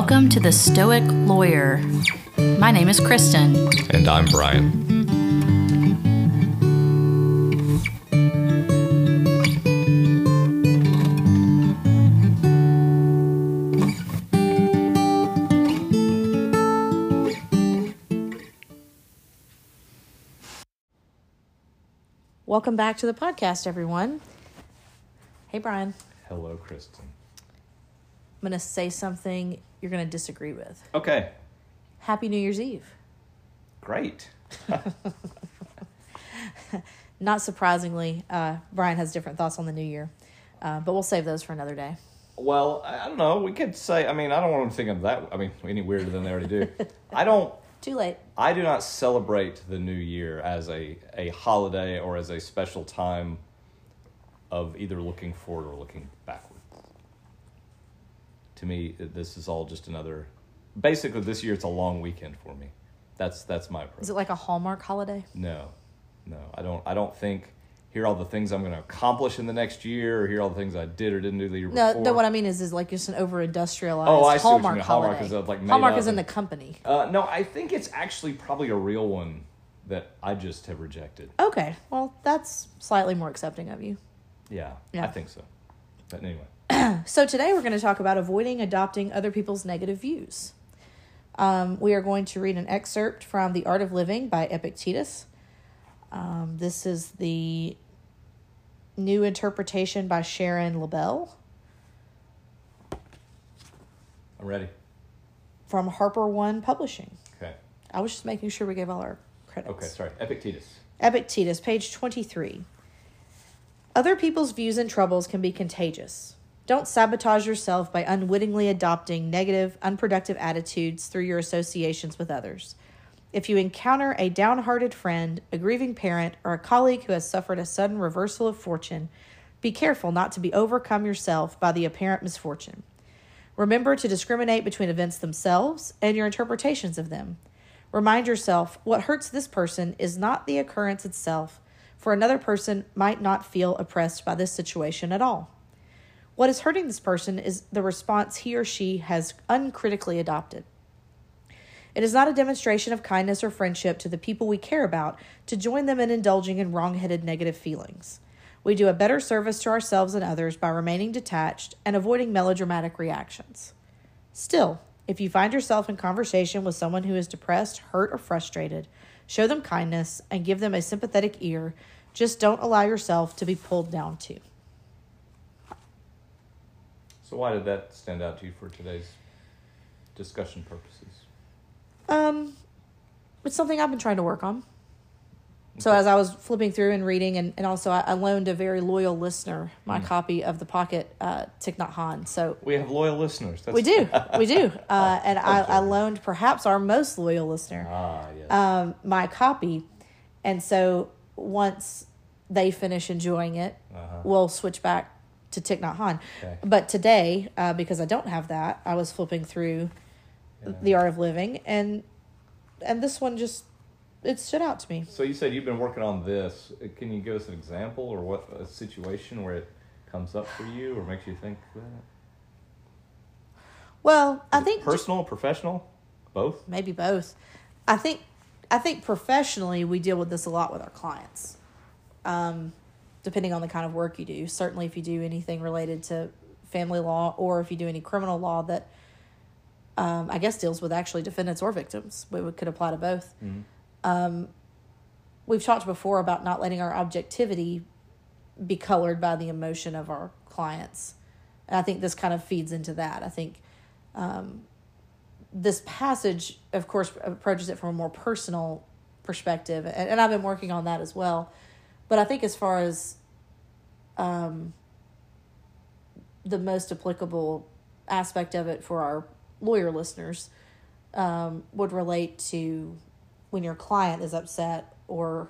Welcome to the Stoic Lawyer. My name is Kristen. And I'm Brian. Welcome back to the podcast, everyone. Hey, Brian. Hello, Kristen. I'm going to say something you're going to disagree with. Okay, Happy New Year's Eve. great. Not surprisingly, uh, Brian has different thoughts on the new year, uh, but we'll save those for another day. Well, I don't know. We could say. I mean, I don't want to think of that. I mean, any weirder than they already do. I don't. Too late. I do not celebrate the new year as a a holiday or as a special time of either looking forward or looking backward. To me, this is all just another. Basically, this year it's a long weekend for me. That's that's my approach. Is it like a Hallmark holiday? No, no, I don't. I don't think here are all the things I'm going to accomplish in the next year, or here are all the things I did or didn't do the year No, before. no, what I mean is, is like just an over industrialized Oh, I see what Hallmark mean. Hallmark holiday. is, uh, like, Hallmark is in and- the company. uh, no, I think it's actually probably a real one that I just have rejected. Okay, well, that's slightly more accepting of you. Yeah, Yeah. I think so. But anyway, So today we're going to talk about avoiding adopting other people's negative views. Um, we are going to read an excerpt from The Art of Living by Epictetus. Um, this is the new interpretation by Sharon Lebell I'm ready. from Harper One Publishing. Okay. I was just making sure we gave all our credits. Okay. Sorry. Epictetus. Epictetus, page 23. Other people's views and troubles can be contagious. Don't sabotage yourself by unwittingly adopting negative, unproductive attitudes through your associations with others. If you encounter a downhearted friend, a grieving parent, or a colleague who has suffered a sudden reversal of fortune, be careful not to be overcome yourself by the apparent misfortune. Remember to discriminate between events themselves and your interpretations of them. Remind yourself what hurts this person is not the occurrence itself, for another person might not feel oppressed by this situation at all. What is hurting this person is the response he or she has uncritically adopted. It is not a demonstration of kindness or friendship to the people we care about to join them in indulging in wrong headed negative feelings. We do a better service to ourselves and others by remaining detached and avoiding melodramatic reactions. Still, if you find yourself in conversation with someone who is depressed, hurt, or frustrated, show them kindness and give them a sympathetic ear. Just don't allow yourself to be pulled down too. So why did that stand out to you for today's discussion purposes? Um, it's something I've been trying to work on. So as I was flipping through and reading, and, and also I, I loaned a very loyal listener my copy of the Pocket uh, Thich Nhat Hanh. So We have loyal listeners. That's we do, we do, uh, and I, I loaned perhaps our most loyal listener Ah, yes. um, my copy, and so once they finish enjoying it, Uh-huh. we'll switch back to Thich Nhat Hanh. Okay. But today, uh, because I don't have that, I was flipping through the Art of Living, and and this one just it stood out to me. So you said you've been working on this. Can you give us an example or what a situation where it comes up for you or makes you think that? Well, I Is it think personal, professional, both. maybe both. I think I think professionally we deal with this a lot with our clients. Um, depending on the kind of work you do. Certainly if you do anything related to family law or if you do any criminal law that um, I guess deals with actually defendants or victims. We could apply to both. Um, we've talked before about not letting our objectivity be colored by the emotion of our clients. And I think this kind of feeds into that. I think this passage, of course, approaches it from a more personal perspective, and, and I've been working on that as well. But I think as far as um, the most applicable aspect of it for our lawyer listeners um, would relate to when your client is upset or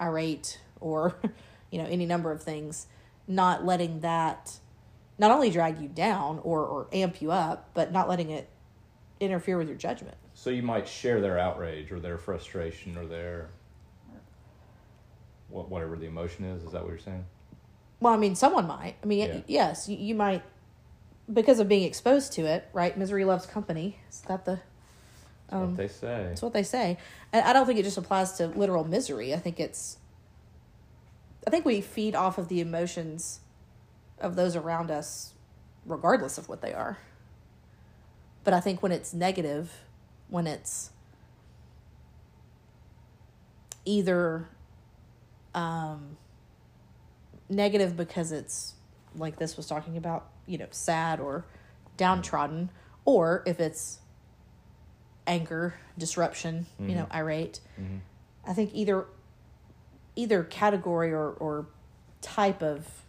irate or you know any number of things, not letting that not only drag you down or, or amp you up, but not letting it interfere with your judgment. So you might share their outrage or their frustration or their whatever the emotion is. Is that what you're saying? Well, I mean, someone might. I mean, Yeah. yes, you, you might because of being exposed to it, right? Misery loves company. Is that the That's Um, what they say. That's what they say. And I don't think it just applies to literal misery. I think it's I think we feed off of the emotions of those around us regardless of what they are. But I think when it's negative, when it's either um negative because it's like this was talking about, you know, sad or downtrodden, or if it's anger, disruption, you know, irate. Mhm. I think either either category or, or type of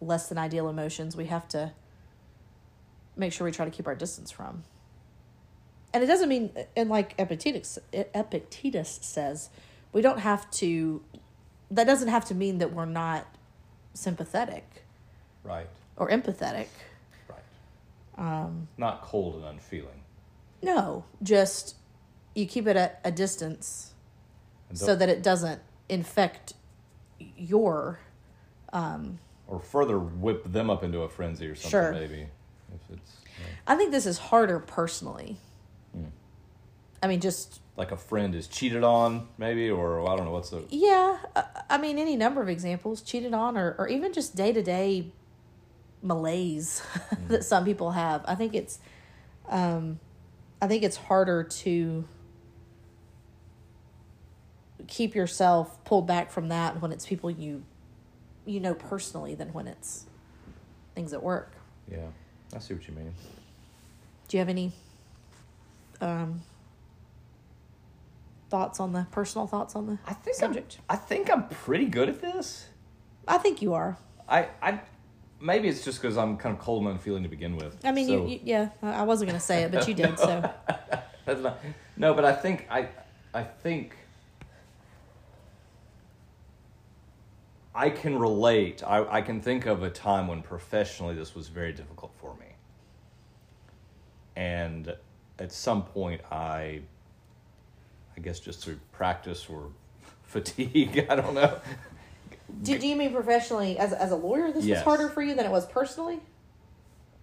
less than ideal emotions we have to make sure we try to keep our distance from. And it doesn't mean and like Epictetus Epictetus says, we don't have to that doesn't have to mean that we're not sympathetic Right. or empathetic. Right. Um, Not cold and unfeeling. no, just you keep it at a distance so that it doesn't infect your um or further whip them up into a frenzy or something. Sure. Maybe if it's you know, I think this is harder personally. I mean just like a friend is cheated on, maybe, or I don't know what's the yeah, I, I mean any number of examples cheated on or or even just day-to-day malaise that some people have. I think it's um I think it's harder to keep yourself pulled back from that when it's people you you know personally than when it's things at work. yeah. I see what you mean. Do you have any um thoughts on the personal thoughts on the I think subject? I'm, I think I'm pretty good at this. I think you are. I I maybe it's just because I'm kind of cold and unfeeling to begin with. I mean, so- you, you yeah. I wasn't gonna say it, but you did. So That's not, no, but I think I I think I can relate. I, I can think of a time when professionally this was very difficult for me. And at some point I I guess just through practice or fatigue, I don't know. do, do you mean professionally as as a lawyer? This was harder for you than it was personally.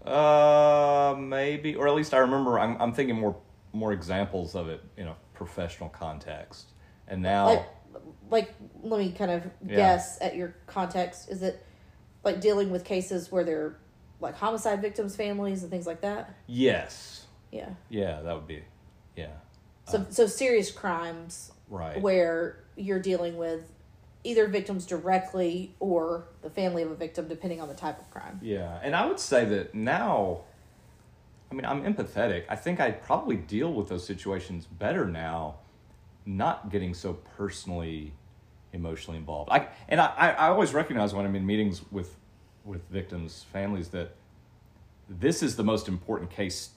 Uh, maybe, or at least I remember. I'm I'm thinking more more examples of it in a professional context. And now, Like, like let me kind of Yeah. guess at your context. Is it like dealing with cases where they're like homicide victims' families and things like that? yes, Yeah. yeah, that would be, yeah, So uh. so serious crimes right, where you're dealing with either victims directly or the family of a victim, depending on the type of crime. yeah. And I would say that now, I mean, I'm empathetic. I think I probably deal with those situations better now, not getting so personally, emotionally involved. I and I, I I always recognize when I'm in meetings with with victims' families that this is the most important case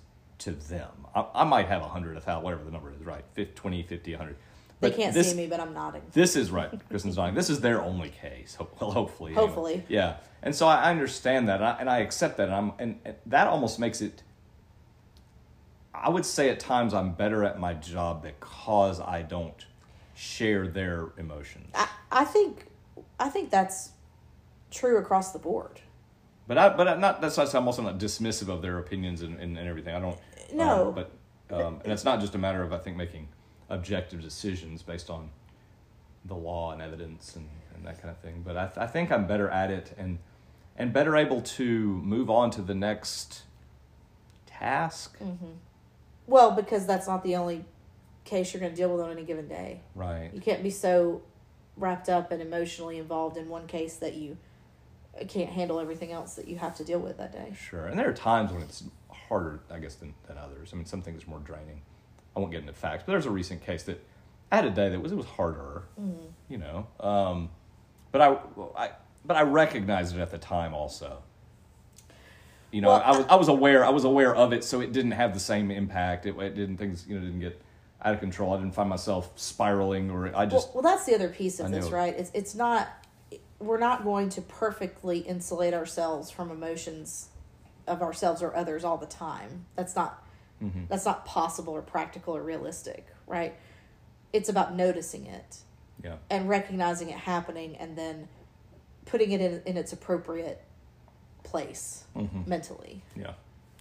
to them. I, I might have a hundred, a thousand, whatever the number is, right? 50, 20, 50, 100. They can't this, see me, but I'm nodding. This is right. Kristen's dying. This is their only case. Well, hopefully. anyway. Hopefully. Yeah. And so I understand that, and I, and I accept that, and I'm, and, and that almost makes it. I would say at times I'm better at my job because I don't share their emotions. I, I think I think that's true across the board. But I, but I'm not. That's not. I'm also not dismissive of their opinions and, and, and everything. I don't. No. um, but um, and it's not just a matter of I think making objective decisions based on the law and evidence and, and that kind of thing. But I, th- I think I'm better at it and and better able to move on to the next task. Well, because that's not the only case you're going to deal with on any given day. Right. You can't be so wrapped up and emotionally involved in one case that you can't handle everything else that you have to deal with that day. Sure. And there are times when it's harder, I guess, than, than others. I mean, some things are more draining. I won't get into facts, but there's a recent case that I had a day that was it was harder, you know. Um, but I, I, but I recognized it at the time also. You know, Well, I was I was aware I was aware of it, so it didn't have the same impact. It, it didn't things you know didn't get out of control. I didn't find myself spiraling, or I just well, well, that's the other piece of I this, know. right? It's it's not we're not going to perfectly insulate ourselves from emotions of ourselves or others all the time. That's not Mm-hmm. that's not possible or practical or realistic, right? It's about noticing it yeah and recognizing it happening and then putting it in, in its appropriate place Mhm. mentally, Yeah.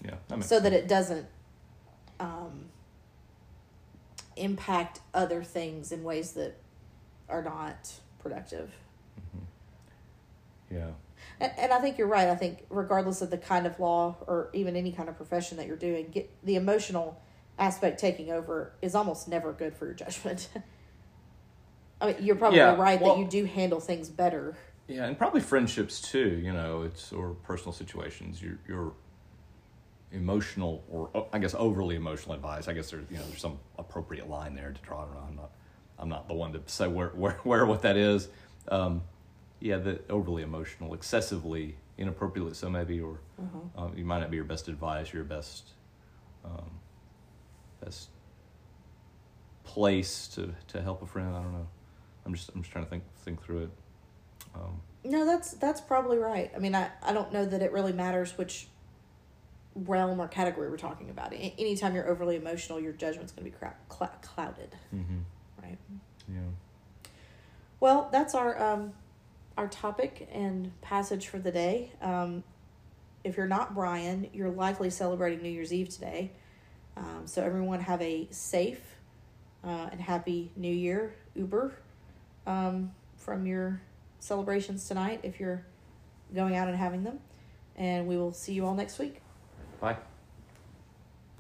Yeah. That so that it doesn't um, impact other things in ways that are not productive. Yeah. And, and I think you're right. I think regardless of the kind of law or even any kind of profession that you're doing, get the emotional aspect taking over is almost never good for your judgment. I mean, you're probably Yeah, right well- that you do handle things better. Yeah, and probably friendships too. You know, it's or personal situations. Your your emotional or I guess overly emotional advice. I guess there's you know there's some appropriate line there to draw. around. I'm not I'm not the one to say where where where what that is. Um, yeah, the overly emotional, excessively inappropriate. So maybe or Uh-huh. uh, you might not be your best advice, your best um, best place to to help a friend. I don't know. I'm just I'm just trying to think think through it. Um, No, that's that's probably right. I mean, I, I don't know that it really matters which realm or category we're talking about. A- anytime you're overly emotional, your judgment's going to be crowd, cl- clouded, mm-hmm. right? Yeah. Well, that's our um, our topic and passage for the day. Um, if you're not Brian, you're likely celebrating New Year's Eve today. Um, so everyone have a safe uh, and happy New Year, Uber, um, from your celebrations tonight. If you're going out and having them, and we will see you all next week. Bye.